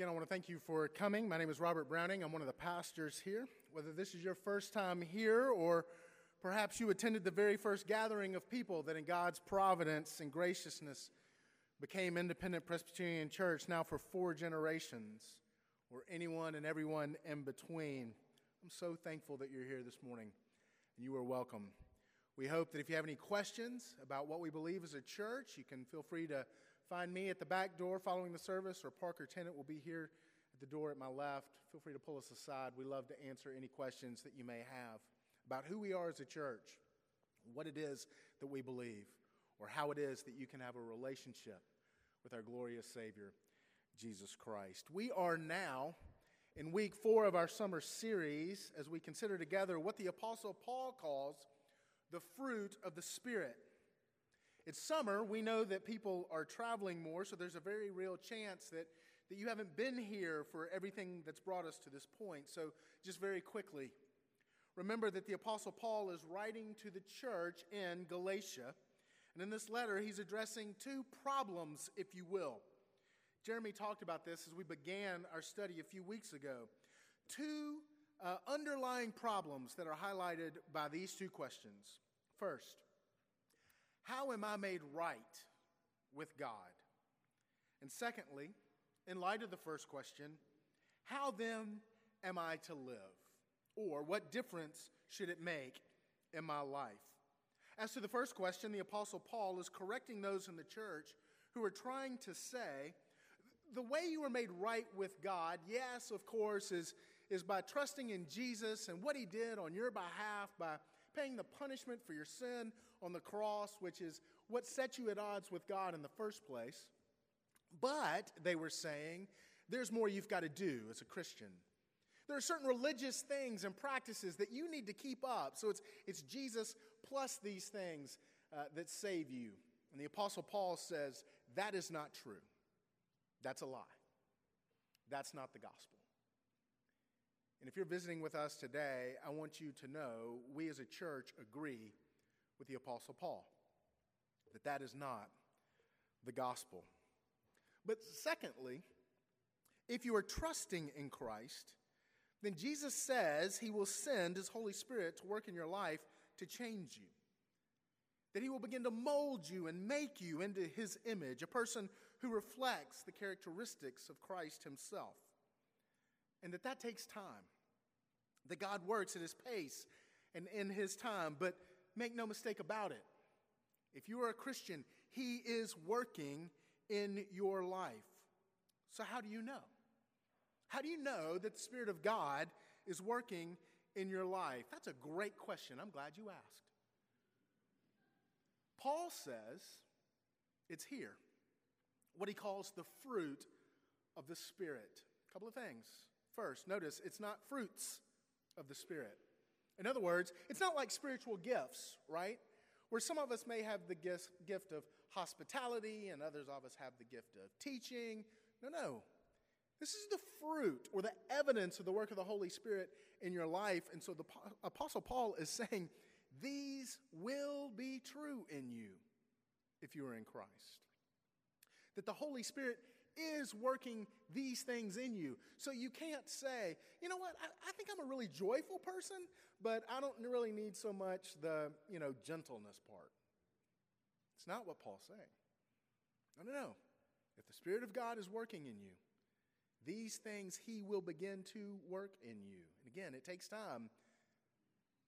Again, I want to thank you for coming. My name is Robert Browning. I'm one of the pastors here. Whether this is your first time here or perhaps you attended the very first gathering of people that in God's providence and graciousness became Independent Presbyterian Church now for four generations, or anyone and everyone in between, I'm so thankful that you're here this morning and you are welcome. We hope that if you have any questions about what we believe as a church, you can feel free to find me at the back door following the service, or Parker Tennant will be here at the door at my left. Feel free to pull us aside. We love to answer any questions that you may have about who we are as a church, what it is that we believe, or how it is that you can have a relationship with our glorious Savior, Jesus Christ. We are now in week four of our summer series as we consider together what the Apostle Paul calls the fruit of the Spirit. It's summer. We know that people are traveling more, so there's a very real chance that, that you haven't been here for everything that's brought us to this point. So, just very quickly, remember that the Apostle Paul is writing to the church in Galatia. And in this letter, he's addressing two problems, if you will. Jeremy talked about this as we began our study a few weeks ago. Two uh, underlying problems that are highlighted by these two questions. First, how am I made right with God? And secondly, in light of the first question, how then am I to live? Or what difference should it make in my life? As to the first question, the Apostle Paul is correcting those in the church who are trying to say, the way you were made right with God, yes, of course, is, is by trusting in Jesus and what he did on your behalf, by paying the punishment for your sin on the cross, which is what set you at odds with God in the first place. But, they were saying, there's more you've got to do as a Christian. There are certain religious things and practices that you need to keep up. So it's, it's Jesus plus these things uh, that save you. And the Apostle Paul says that is not true. That's a lie. That's not the gospel. And if you're visiting with us today, I want you to know we as a church agree with the Apostle Paul that that is not the gospel. But secondly, if you are trusting in Christ, then Jesus says he will send his Holy Spirit to work in your life to change you. That he will begin to mold you and make you into his image, a person who reflects the characteristics of Christ himself. And that that takes time. That God works at his pace and in his time, but make no mistake about it. If you are a Christian, he is working in your life. So, how do you know? How do you know that the Spirit of God is working in your life? That's a great question. I'm glad you asked. Paul says it's here, what he calls the fruit of the Spirit. A couple of things. First, notice it's not fruits of the Spirit. In other words, it's not like spiritual gifts, right? Where some of us may have the gift of hospitality and others of us have the gift of teaching. No, no. This is the fruit or the evidence of the work of the Holy Spirit in your life. And so the Apostle Paul is saying, These will be true in you if you are in Christ. That the Holy Spirit is working these things in you. So you can't say, you know what, I, I, think I'm a really joyful person, but I don't really need so much the, you know, gentleness part. It's not what Paul's saying. No, no, no. If the Spirit of God is working in you, these things he will begin to work in you. And again, it takes time,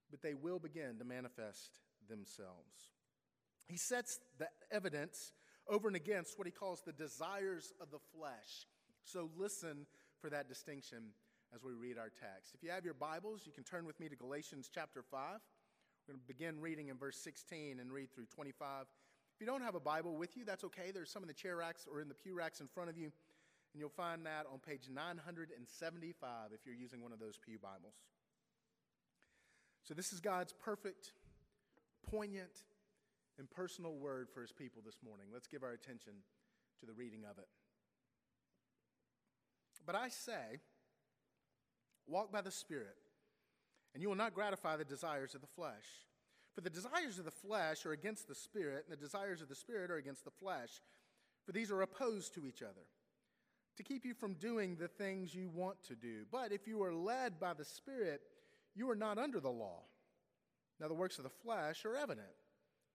but they will begin to manifest themselves. He sets the evidence over and against what he calls the desires of the flesh. So listen for that distinction as we read our text. If you have your Bibles, you can turn with me to Galatians chapter 5. We're going to begin reading in verse 16 and read through 25. If you don't have a Bible with you, that's okay. There's some in the chair racks or in the pew racks in front of you, and you'll find that on page 975 if you're using one of those pew Bibles. So, this is God's perfect, poignant, and personal word for his people this morning. Let's give our attention to the reading of it. But I say, walk by the Spirit, and you will not gratify the desires of the flesh. For the desires of the flesh are against the Spirit, and the desires of the Spirit are against the flesh. For these are opposed to each other, to keep you from doing the things you want to do. But if you are led by the Spirit, you are not under the law. Now, the works of the flesh are evident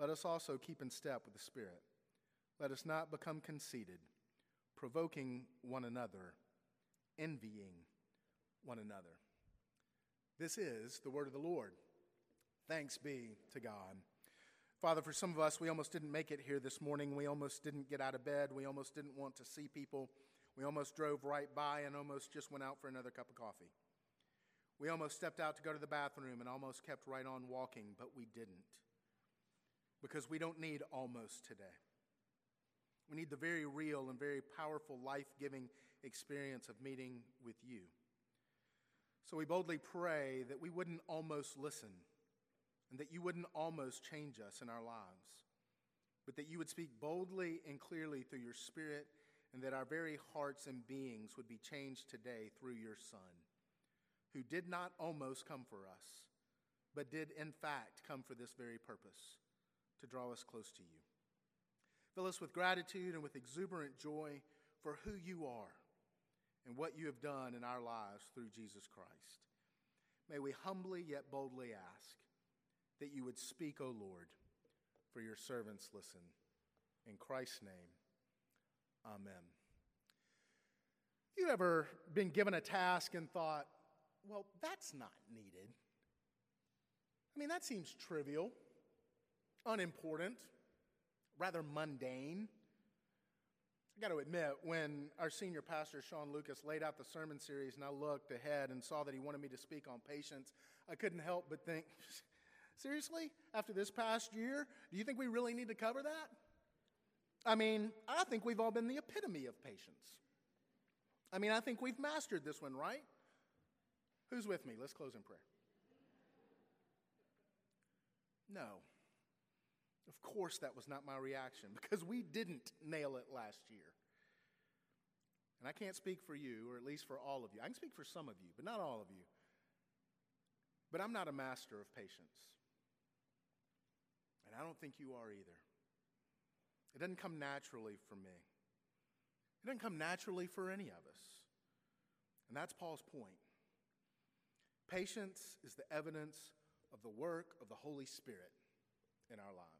let us also keep in step with the Spirit. Let us not become conceited, provoking one another, envying one another. This is the word of the Lord. Thanks be to God. Father, for some of us, we almost didn't make it here this morning. We almost didn't get out of bed. We almost didn't want to see people. We almost drove right by and almost just went out for another cup of coffee. We almost stepped out to go to the bathroom and almost kept right on walking, but we didn't. Because we don't need almost today. We need the very real and very powerful, life giving experience of meeting with you. So we boldly pray that we wouldn't almost listen and that you wouldn't almost change us in our lives, but that you would speak boldly and clearly through your Spirit and that our very hearts and beings would be changed today through your Son, who did not almost come for us, but did in fact come for this very purpose to draw us close to you. Fill us with gratitude and with exuberant joy for who you are and what you have done in our lives through Jesus Christ. May we humbly yet boldly ask that you would speak, O Lord, for your servants listen. In Christ's name, Amen. You ever been given a task and thought, well, that's not needed? I mean, that seems trivial, unimportant, rather mundane. I got to admit, when our senior pastor, Sean Lucas, laid out the sermon series and I looked ahead and saw that he wanted me to speak on patience, I couldn't help but think, seriously, after this past year, do you think we really need to cover that? I mean, I think we've all been the epitome of patience. I mean, I think we've mastered this one, right? Who's with me? Let's close in prayer. No. Of course, that was not my reaction because we didn't nail it last year. And I can't speak for you, or at least for all of you. I can speak for some of you, but not all of you. But I'm not a master of patience. And I don't think you are either. It doesn't come naturally for me. It doesn't come naturally for any of us. And that's Paul's point. Patience is the evidence of the work of the Holy Spirit in our lives.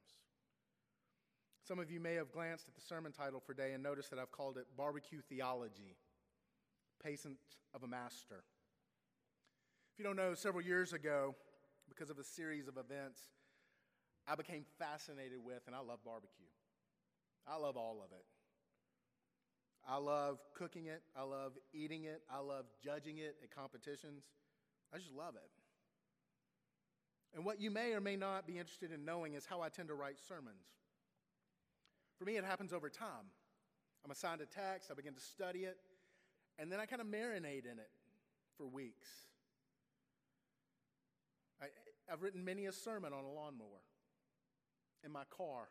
Some of you may have glanced at the sermon title for today and noticed that I've called it Barbecue Theology Patience of a Master. If you don't know, several years ago, because of a series of events, I became fascinated with, and I love barbecue. I love all of it. I love cooking it. I love eating it. I love judging it at competitions. I just love it. And what you may or may not be interested in knowing is how I tend to write sermons. For me, it happens over time. I'm assigned a text, I begin to study it, and then I kind of marinate in it for weeks. I, have written many a sermon on a lawnmower, in my car,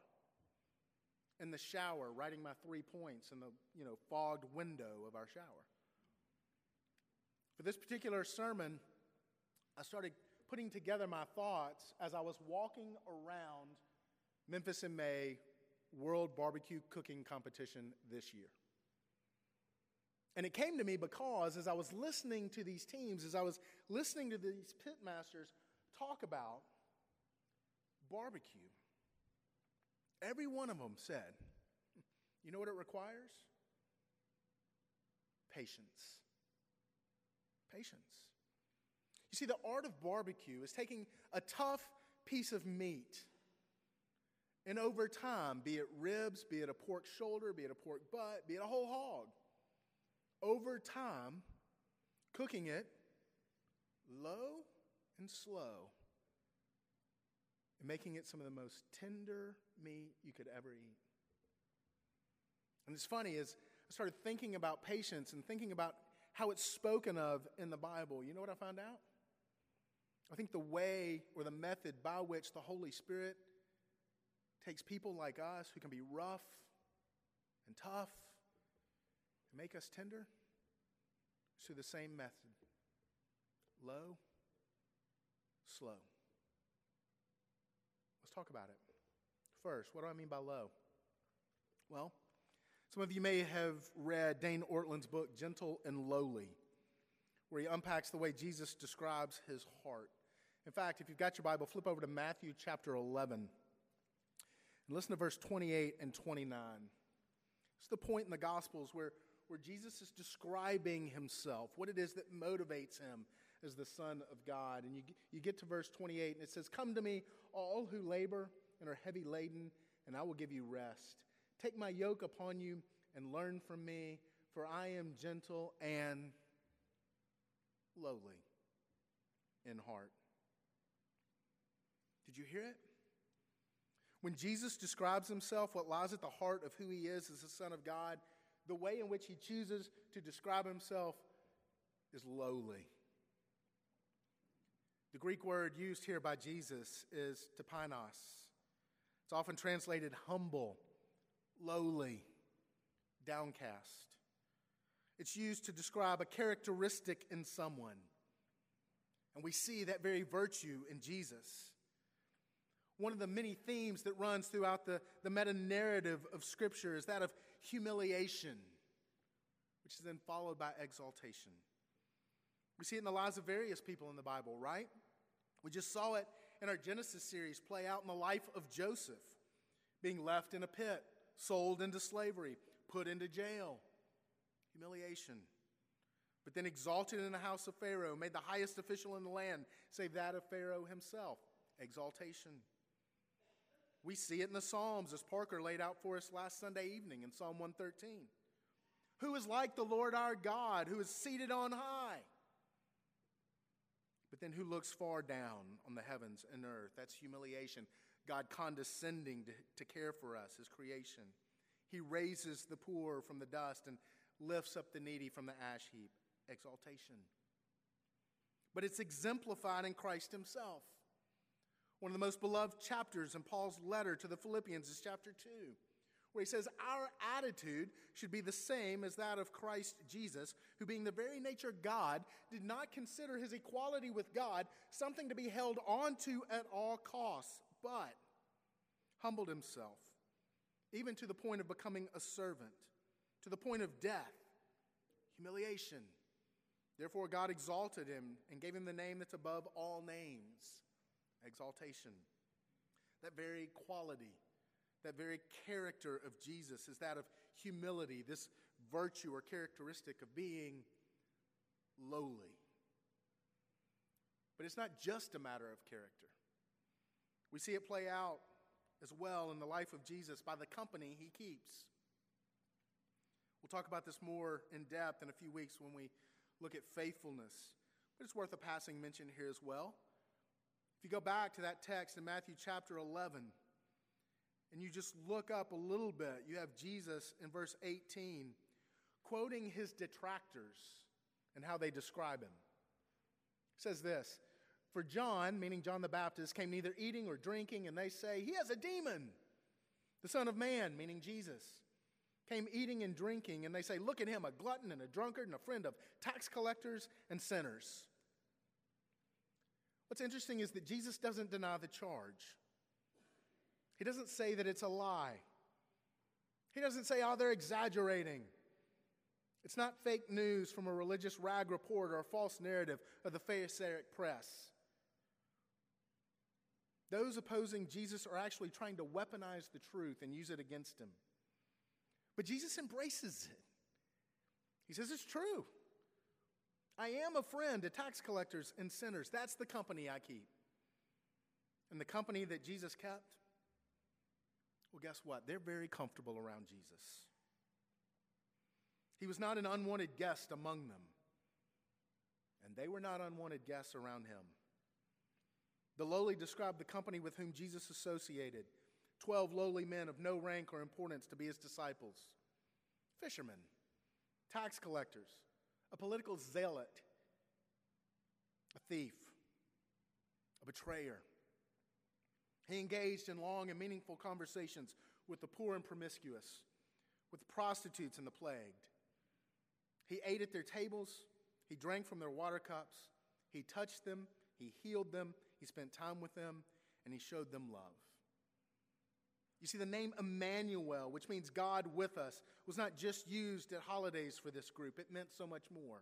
in the shower, writing my three points in the you know, fogged window of our shower. For this particular sermon, I started putting together my thoughts as I was walking around Memphis in May World Barbecue Cooking Competition this year. And it came to me because as I was listening to these teams, as I was listening to these pitmasters talk about barbecue, Every one of them said, You know what it requires? Patience. Patience. You see, the art of barbecue is taking a tough piece of meat and over time, be it ribs, be it a pork shoulder, be it a pork butt, be it a whole hog, over time, cooking it low and slow and making it some of the most tender meat you could ever eat. And it's funny, as I started thinking about patience and thinking about how it's spoken of in the Bible, you know what I found out? I think the way or the method by which the Holy Spirit takes people like us who can be rough and tough and make us tender through the same method low, slow. Let's talk about it. First, what do I mean by low? Well, some of you may have read Dane Ortlund's book, Gentle and Lowly, where he unpacks the way Jesus describes his heart. In fact, if you've got your Bible, flip over to Matthew chapter 11 and listen to verse 28 and 29. It's the point in the Gospels where, where Jesus is describing himself, what it is that motivates him as the Son of God. And you, you get to verse 28, and it says, Come to me, all who labor and are heavy laden, and I will give you rest. Take my yoke upon you and learn from me, for I am gentle and lowly in heart. Did you hear it? When Jesus describes himself, what lies at the heart of who he is as the Son of God, the way in which he chooses to describe himself is lowly. The Greek word used here by Jesus is tapeinos. It's often translated humble, lowly, downcast. It's used to describe a characteristic in someone. And we see that very virtue in Jesus. One of the many themes that runs throughout the, the meta narrative of Scripture is that of humiliation, which is then followed by exaltation. We see it in the lives of various people in the Bible, right? We just saw it in our Genesis series play out in the life of Joseph, being left in a pit, sold into slavery, put into jail, humiliation. But then exalted in the house of Pharaoh, made the highest official in the land, save that of Pharaoh himself, exaltation. We see it in the Psalms, as Parker laid out for us last Sunday evening in Psalm 113. Who is like the Lord our God, who is seated on high? But then who looks far down on the heavens and earth? That's humiliation. God condescending to, to care for us, his creation. He raises the poor from the dust and lifts up the needy from the ash heap. Exaltation. But it's exemplified in Christ himself. One of the most beloved chapters in Paul's letter to the Philippians is chapter 2 where he says, Our attitude should be the same as that of Christ Jesus, who, being the very nature God, did not consider his equality with God something to be held on to at all costs, but humbled himself, even to the point of becoming a servant, to the point of death, humiliation. Therefore, God exalted him and gave him the name that's above all names exaltation. That very quality that very character of Jesus is that of humility, this virtue or characteristic of being lowly. But it's not just a matter of character. We see it play out as well in the life of Jesus by the company he keeps. We'll talk about this more in depth in a few weeks when we look at faithfulness, but it's worth a passing mention here as well. If you go back to that text in Matthew chapter 11, and you just look up a little bit, you have Jesus in verse 18 quoting his detractors and how they describe him. It says this For John, meaning John the Baptist, came neither eating or drinking, and they say, He has a demon. The Son of Man, meaning Jesus, came eating and drinking, and they say, Look at him, a glutton and a drunkard and a friend of tax collectors and sinners. What's interesting is that Jesus doesn't deny the charge. He doesn't say that it's a lie. He doesn't say, oh, they're exaggerating. It's not fake news from a religious rag report or a false narrative of the Pharisaic press. Those opposing Jesus are actually trying to weaponize the truth and use it against him. But Jesus embraces it. He says, It's true. I am a friend to tax collectors and sinners. That's the company I keep. And the company that Jesus kept, well, guess what? They're very comfortable around Jesus. He was not an unwanted guest among them, and they were not unwanted guests around him. The lowly described the company with whom Jesus associated 12 lowly men of no rank or importance to be his disciples fishermen, tax collectors, a political zealot, a thief, a betrayer. He engaged in long and meaningful conversations with the poor and promiscuous, with prostitutes and the plagued. He ate at their tables, he drank from their water cups, he touched them, he healed them, he spent time with them, and he showed them love. You see, the name Emmanuel, which means God with us, was not just used at holidays for this group, it meant so much more.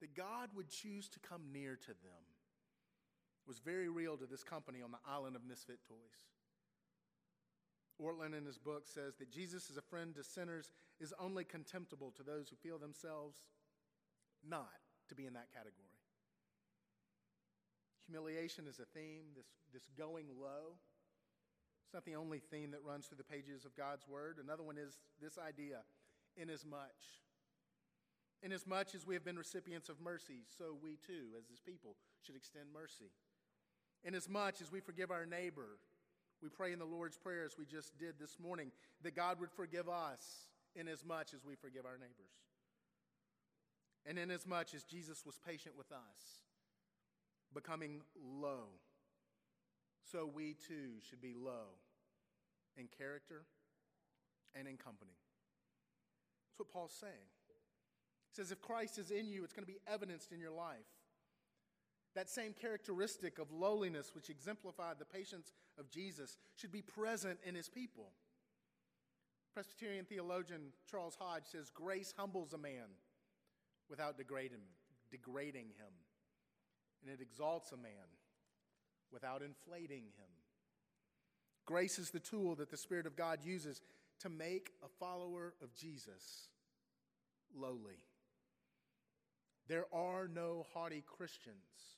That God would choose to come near to them was very real to this company on the island of misfit toys. Ortlund, in his book, says that Jesus is a friend to sinners is only contemptible to those who feel themselves not to be in that category. Humiliation is a theme, this, this going low. It's not the only theme that runs through the pages of God's Word. Another one is this idea inasmuch. Inasmuch as we have been recipients of mercy, so we too, as His people, should extend mercy. Inasmuch as we forgive our neighbor, we pray in the Lord's Prayer, as we just did this morning, that God would forgive us inasmuch as much as we forgive our neighbors. And inasmuch as Jesus was patient with us, becoming low so we too should be low in character and in company. That's what Paul's saying. He says, if Christ is in you, it's going to be evidenced in your life. That same characteristic of lowliness, which exemplified the patience of Jesus, should be present in his people. Presbyterian theologian Charles Hodge says, Grace humbles a man without degrading, him, and it exalts a man without inflating him. Grace is the tool that the Spirit of God uses to make a follower of Jesus lowly. There are no haughty Christians,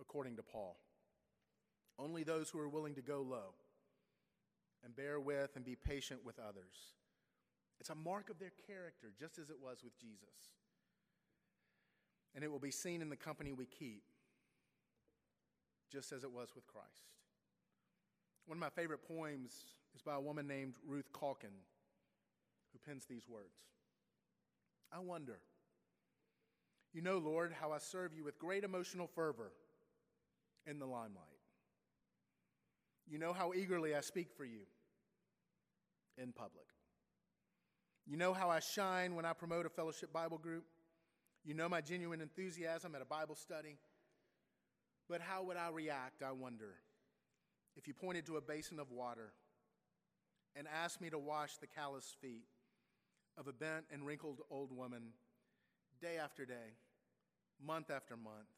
according to Paul. Only those who are willing to go low and bear with and be patient with others. It's a mark of their character, just as it was with Jesus. And it will be seen in the company we keep just as it was with Christ. One of my favorite poems is by a woman named Ruth Calkin, who pens these words I wonder, you know, Lord, how I serve you with great emotional fervor in the limelight. You know how eagerly I speak for you in public. You know how I shine when I promote a fellowship Bible group. You know my genuine enthusiasm at a Bible study. But how would I react, I wonder, if you pointed to a basin of water and asked me to wash the calloused feet of a bent and wrinkled old woman day after day, month after month,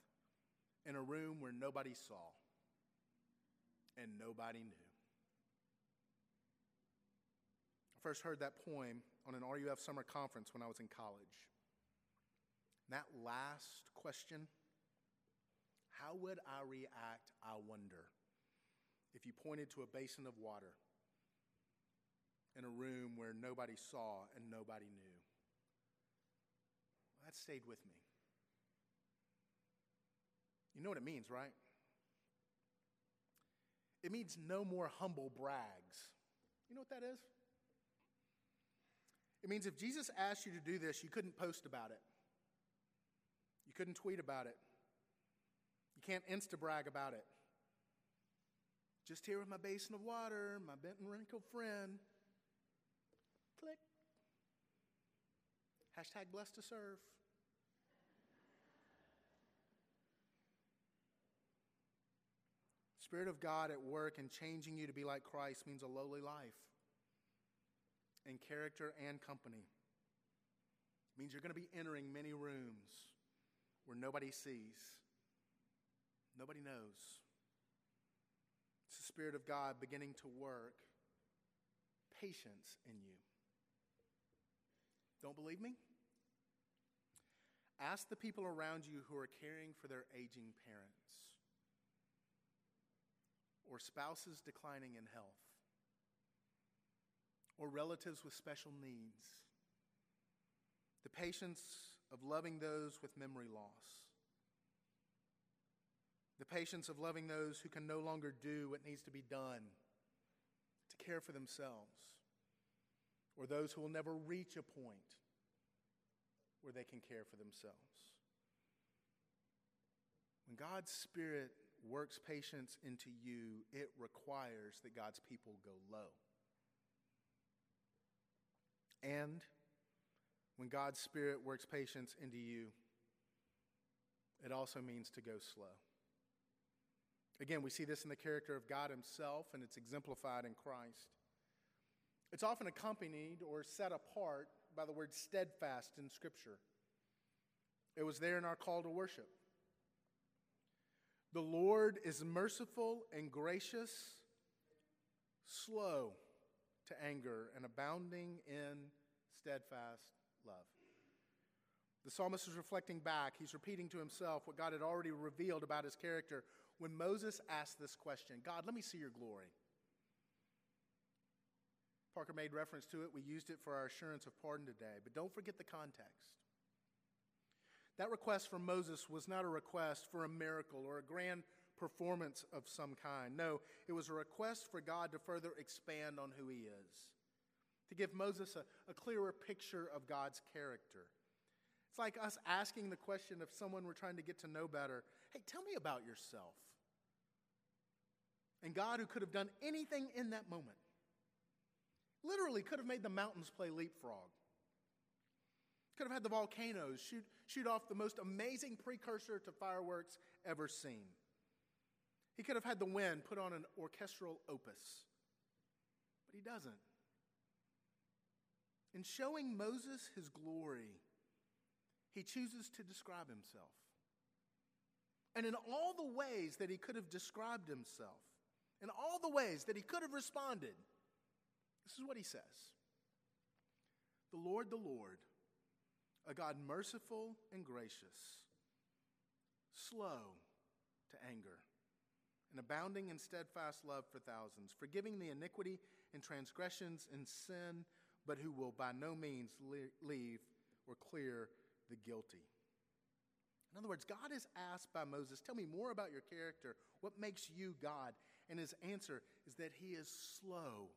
in a room where nobody saw and nobody knew? I first heard that poem on an RUF summer conference when I was in college. that last question, how would I react, I wonder, if you pointed to a basin of water in a room where nobody saw and nobody knew? That stayed with me. You know what it means, right? It means no more humble brags. You know what that is? It means if Jesus asked you to do this, you couldn't post about it. You couldn't tweet about it. You can't insta brag about it. Just here with my basin of water, my bent and wrinkled friend. Click. Hashtag blessed to serve. Spirit of God at work and changing you to be like Christ means a lowly life in character and company. It means you're going to be entering many rooms where nobody sees Nobody knows. It's the Spirit of God beginning to work patience in you. Don't believe me? Ask the people around you who are caring for their aging parents or spouses declining in health or relatives with special needs, the patience of loving those with memory loss, the patience of loving those who can no longer do what needs to be done to care for themselves, or those who will never reach a point where they can care for themselves. When God's Spirit works patience into you, it requires that God's people go low. And when God's Spirit works patience into you, it also means to go slow. Again, we see this in the character of God Himself, and it's exemplified in Christ. It's often accompanied or set apart by the word steadfast in Scripture. It was there in our call to worship. The Lord is merciful and gracious, slow to anger, and abounding in steadfast love. The psalmist is reflecting back. He's repeating to himself what God had already revealed about his character when Moses asked this question God, let me see your glory. Parker made reference to it. We used it for our assurance of pardon today, but don't forget the context. That request from Moses was not a request for a miracle or a grand performance of some kind. No, it was a request for God to further expand on who he is, to give Moses a, a clearer picture of God's character. It's like us asking the question of someone we're trying to get to know better hey, tell me about yourself. And God, who could have done anything in that moment, literally could have made the mountains play leapfrog, could have had the volcanoes shoot, shoot off the most amazing precursor to fireworks ever seen. He could have had the wind put on an orchestral opus, but he doesn't. In showing Moses his glory, he chooses to describe himself. And in all the ways that he could have described himself, in all the ways that he could have responded, this is what he says The Lord, the Lord, a God merciful and gracious, slow to anger, and abounding in steadfast love for thousands, forgiving the iniquity and transgressions and sin, but who will by no means leave or clear the guilty. In other words, God is asked by Moses, Tell me more about your character. What makes you God? And his answer is that he is slow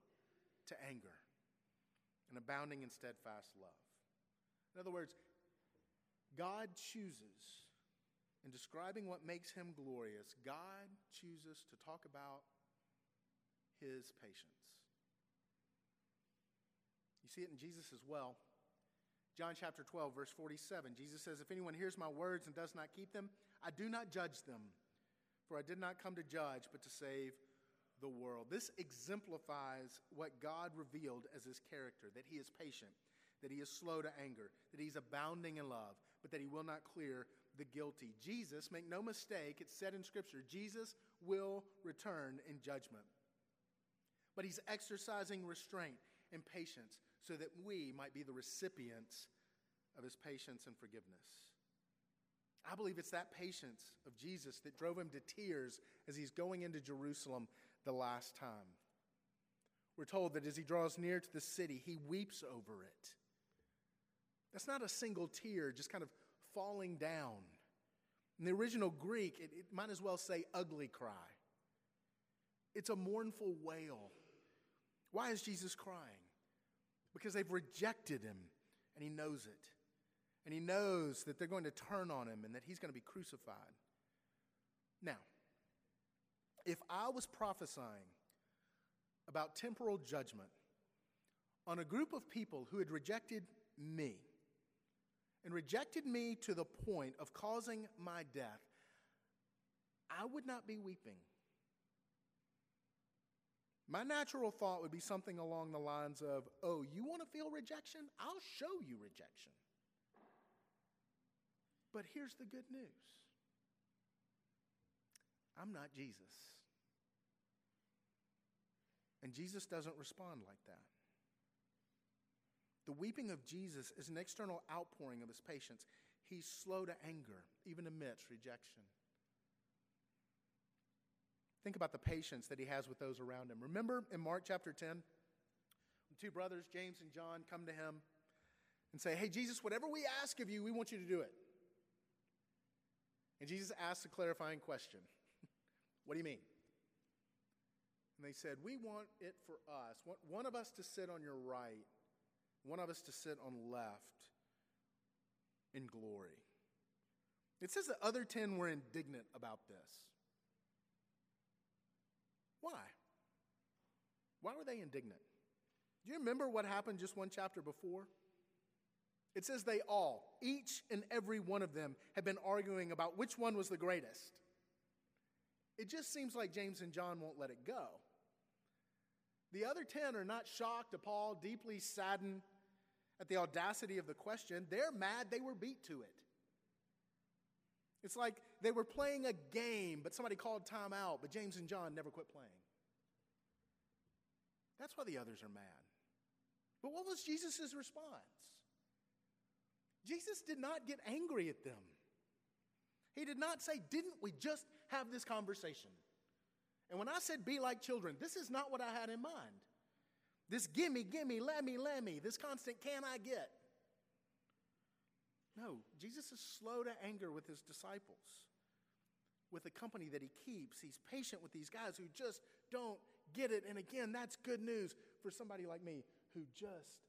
to anger and abounding in steadfast love. In other words, God chooses, in describing what makes him glorious, God chooses to talk about his patience. You see it in Jesus as well. John chapter 12, verse 47, Jesus says, If anyone hears my words and does not keep them, I do not judge them, for I did not come to judge, but to save the world. This exemplifies what God revealed as his character that he is patient, that he is slow to anger, that he's abounding in love, but that he will not clear the guilty. Jesus, make no mistake, it's said in Scripture, Jesus will return in judgment. But he's exercising restraint and patience so that we might be the recipients of his patience and forgiveness. I believe it's that patience of Jesus that drove him to tears as he's going into Jerusalem the last time. We're told that as he draws near to the city, he weeps over it. That's not a single tear just kind of falling down. In the original Greek, it, it might as well say ugly cry. It's a mournful wail. Why is Jesus crying? Because they've rejected him, and he knows it. And he knows that they're going to turn on him and that he's going to be crucified. Now, if I was prophesying about temporal judgment on a group of people who had rejected me, and rejected me to the point of causing my death, I would not be weeping. My natural thought would be something along the lines of, Oh, you want to feel rejection? I'll show you rejection. But here's the good news I'm not Jesus. And Jesus doesn't respond like that. The weeping of Jesus is an external outpouring of his patience. He's slow to anger, even amidst rejection. Think about the patience that he has with those around him. Remember in Mark chapter 10, two brothers, James and John, come to him and say, Hey, Jesus, whatever we ask of you, we want you to do it. And Jesus asked a clarifying question What do you mean? And they said, We want it for us, want one of us to sit on your right, one of us to sit on left in glory. It says the other 10 were indignant about this. Why? Why were they indignant? Do you remember what happened just one chapter before? It says they all, each and every one of them, had been arguing about which one was the greatest. It just seems like James and John won't let it go. The other 10 are not shocked, appalled, deeply saddened at the audacity of the question. They're mad they were beat to it. It's like they were playing a game, but somebody called time out, but James and John never quit playing. That's why the others are mad. But what was Jesus' response? Jesus did not get angry at them. He did not say, Didn't we just have this conversation? And when I said be like children, this is not what I had in mind. This gimme, gimme, let me, let me, this constant can I get. No, Jesus is slow to anger with his disciples, with the company that he keeps. He's patient with these guys who just don't get it. And again, that's good news for somebody like me who just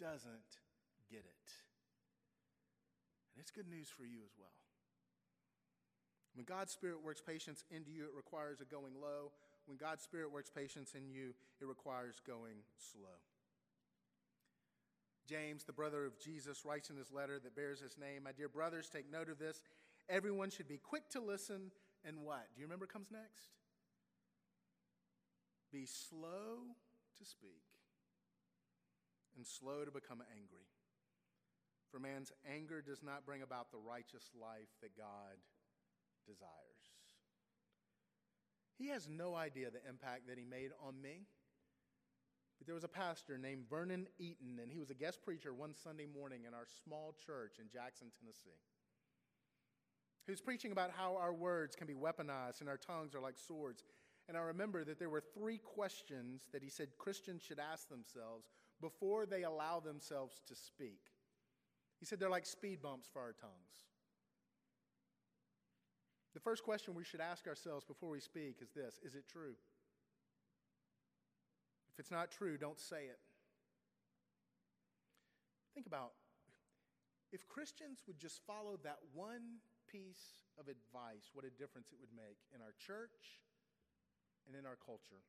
doesn't get it. And it's good news for you as well. When God's Spirit works patience into you, it requires a going low. When God's Spirit works patience in you, it requires going slow. James, the brother of Jesus, writes in his letter that bears his name My dear brothers, take note of this. Everyone should be quick to listen and what? Do you remember comes next? Be slow to speak and slow to become angry. For man's anger does not bring about the righteous life that God desires. He has no idea the impact that he made on me. But there was a pastor named Vernon Eaton, and he was a guest preacher one Sunday morning in our small church in Jackson, Tennessee. He was preaching about how our words can be weaponized and our tongues are like swords. And I remember that there were three questions that he said Christians should ask themselves before they allow themselves to speak. He said they're like speed bumps for our tongues. The first question we should ask ourselves before we speak is this Is it true? If it's not true, don't say it. Think about if Christians would just follow that one piece of advice, what a difference it would make in our church and in our culture.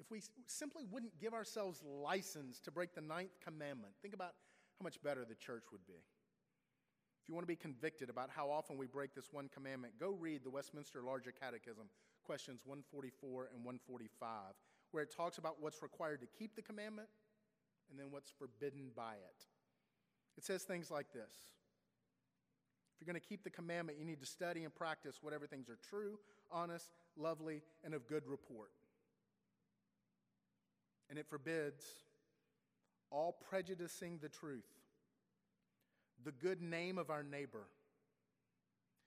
If we simply wouldn't give ourselves license to break the ninth commandment, think about how much better the church would be. If you want to be convicted about how often we break this one commandment, go read the Westminster Larger Catechism, questions 144 and 145, where it talks about what's required to keep the commandment and then what's forbidden by it. It says things like this If you're going to keep the commandment, you need to study and practice whatever things are true, honest, lovely, and of good report. And it forbids all prejudicing the truth the good name of our neighbor,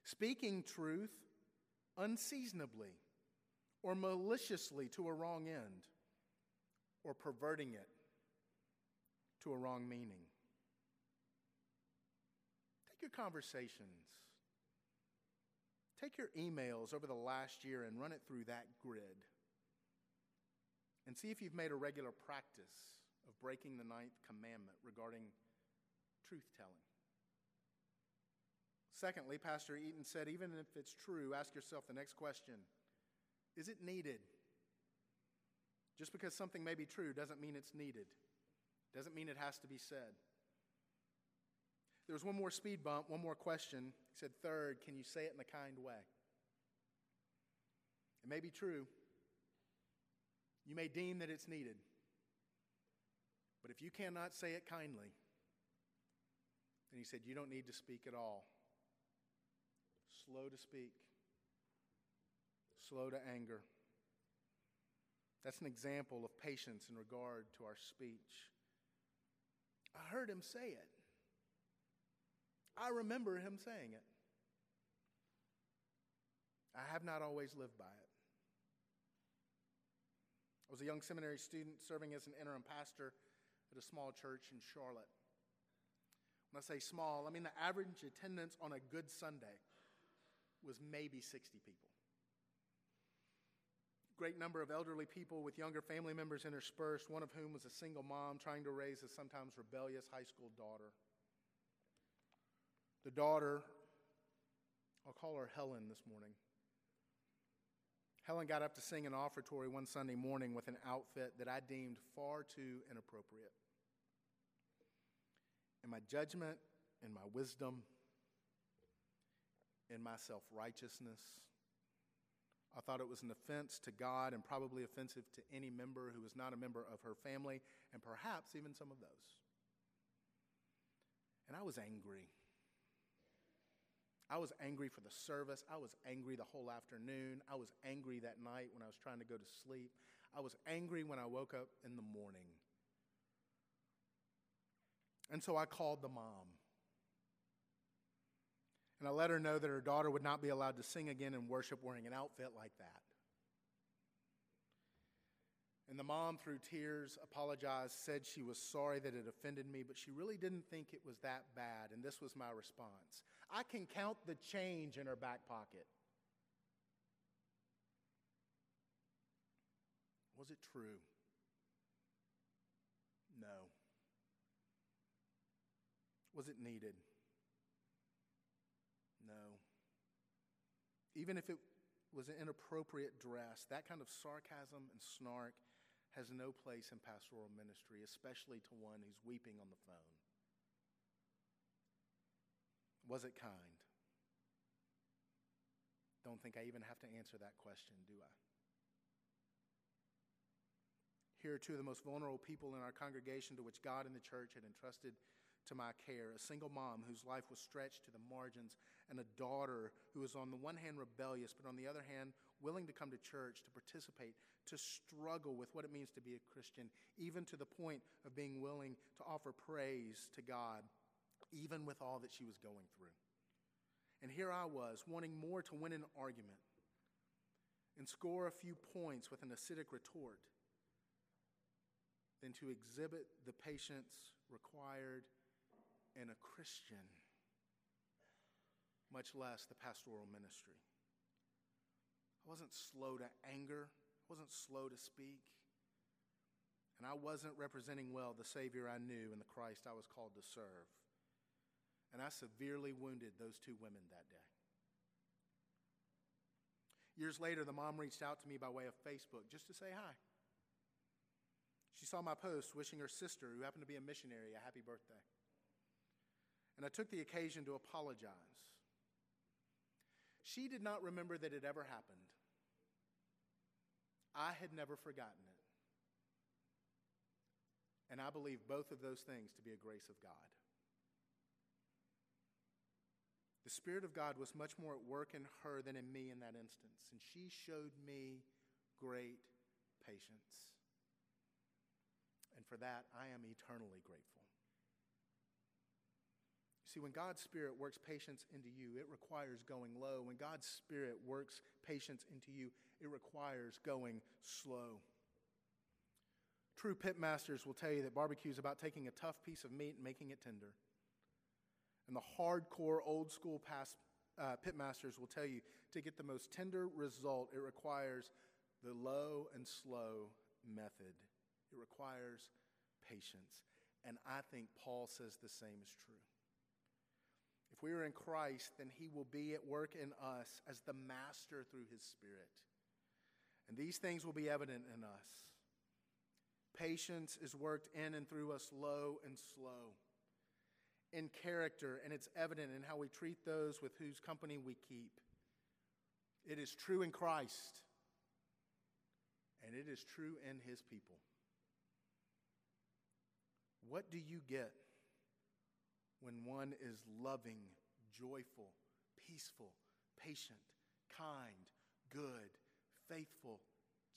speaking truth unseasonably or maliciously to a wrong end, or perverting it to a wrong meaning. Take your conversations, take your emails over the last year and run it through that grid and see if you've made a regular practice of breaking the ninth commandment regarding truth telling. Secondly, Pastor Eaton said, even if it's true, ask yourself the next question Is it needed? Just because something may be true doesn't mean it's needed, doesn't mean it has to be said. There was one more speed bump, one more question. He said, Third, can you say it in a kind way? It may be true. You may deem that it's needed. But if you cannot say it kindly, then he said, You don't need to speak at all slow to speak, slow to anger. That's an example of patience in regard to our speech. I heard him say it. I remember him saying it. I have not always lived by it. I was a young seminary student serving as an interim pastor at a small church in Charlotte. When I say small, I mean the average attendance on a good Sunday was maybe 60 people. Great number of elderly people with younger family members interspersed, one of whom was a single mom trying to raise a sometimes rebellious high school daughter. The daughter, I'll call her Helen this morning. Helen got up to sing an offertory one Sunday morning with an outfit that I deemed far too inappropriate. In my judgment, in my wisdom, in my self righteousness, I thought it was an offense to God and probably offensive to any member who was not a member of her family, and perhaps even some of those. And I was angry. I was angry for the service. I was angry the whole afternoon. I was angry that night when I was trying to go to sleep. I was angry when I woke up in the morning. And so I called the mom. And I let her know that her daughter would not be allowed to sing again in worship wearing an outfit like that. And the mom, through tears, apologized, said she was sorry that it offended me, but she really didn't think it was that bad. And this was my response I can count the change in her back pocket. Was it true? No. Was it needed? No. Even if it was an inappropriate dress, that kind of sarcasm and snark has no place in pastoral ministry, especially to one who's weeping on the phone. Was it kind? Don't think I even have to answer that question, do I? Here are two of the most vulnerable people in our congregation to which God and the church had entrusted to my care a single mom whose life was stretched to the margins, and a daughter who was, on the one hand, rebellious, but on the other hand, willing to come to church, to participate, to struggle with what it means to be a Christian, even to the point of being willing to offer praise to God even with all that she was going through. And here I was, wanting more to win an argument and score a few points with an acidic retort than to exhibit the patience required in a Christian, much less the pastoral ministry. I wasn't slow to anger, I wasn't slow to speak, and I wasn't representing well the Savior I knew and the Christ I was called to serve. And I severely wounded those two women that day. Years later, the mom reached out to me by way of Facebook just to say hi. She saw my post wishing her sister, who happened to be a missionary, a happy birthday. And I took the occasion to apologize. She did not remember that it ever happened. I had never forgotten it. And I believe both of those things to be a grace of God. The Spirit of God was much more at work in her than in me in that instance, and she showed me great patience. And for that, I am eternally grateful. See, when God's Spirit works patience into you, it requires going low. When God's Spirit works patience into you, it requires going slow. True pitmasters will tell you that barbecue is about taking a tough piece of meat and making it tender. And the hardcore old school past, uh, pitmasters will tell you to get the most tender result, it requires the low and slow method. It requires patience. And I think Paul says the same is true. If we are in Christ, then he will be at work in us as the master through his Spirit. And these things will be evident in us. Patience is worked in and through us low and slow in character, and it's evident in how we treat those with whose company we keep. It is true in Christ, and it is true in his people. What do you get when one is loving, joyful, peaceful, patient, kind, good, faithful,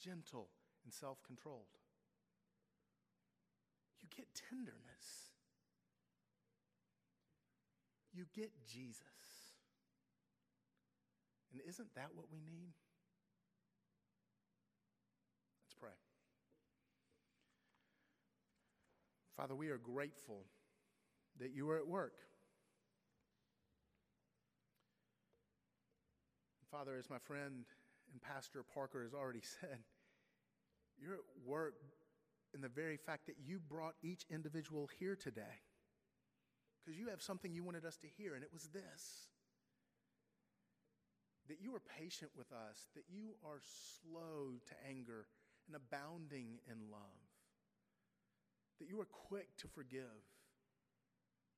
gentle, and self controlled? You get tenderness. you get Jesus. And isn't that what we need? Let's pray. Father, we are grateful that you are at work. Father, as my friend and Pastor Parker has already said, you're at work in the very fact that you brought each individual here today. Because you have something you wanted us to hear, and it was this. That you are patient with us, that you are slow to anger and abounding in love, that you are quick to forgive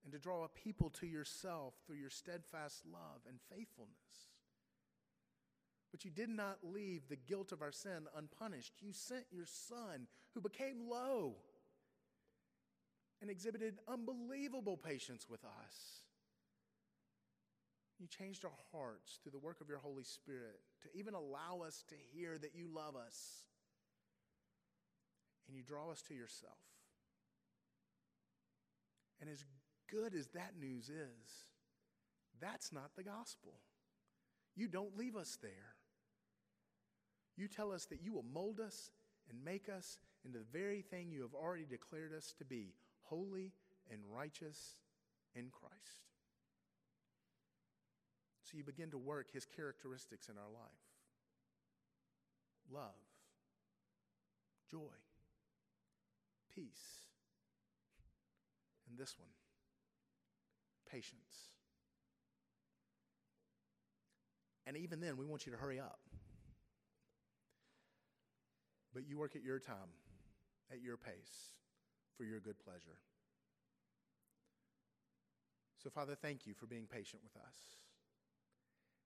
and to draw a people to yourself through your steadfast love and faithfulness. But you did not leave the guilt of our sin unpunished. You sent your Son, who became low and exhibited unbelievable patience with us. You changed our hearts through the work of your Holy Spirit to even allow us to hear that you love us. And you draw us to yourself. And as good as that news is, that's not the gospel. You don't leave us there. You tell us that you will mold us and make us into the very thing you have already declared us to be holy and righteous in Christ. So you begin to work his characteristics in our life love, joy, peace, and this one patience. And even then, we want you to hurry up. But you work at your time, at your pace, for your good pleasure. So, Father, thank you for being patient with us.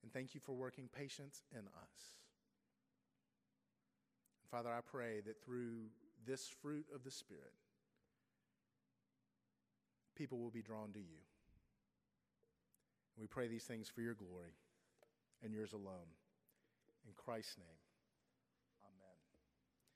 And thank you for working patience in us. And Father, I pray that through this fruit of the Spirit, people will be drawn to you. We pray these things for your glory and yours alone. In Christ's name.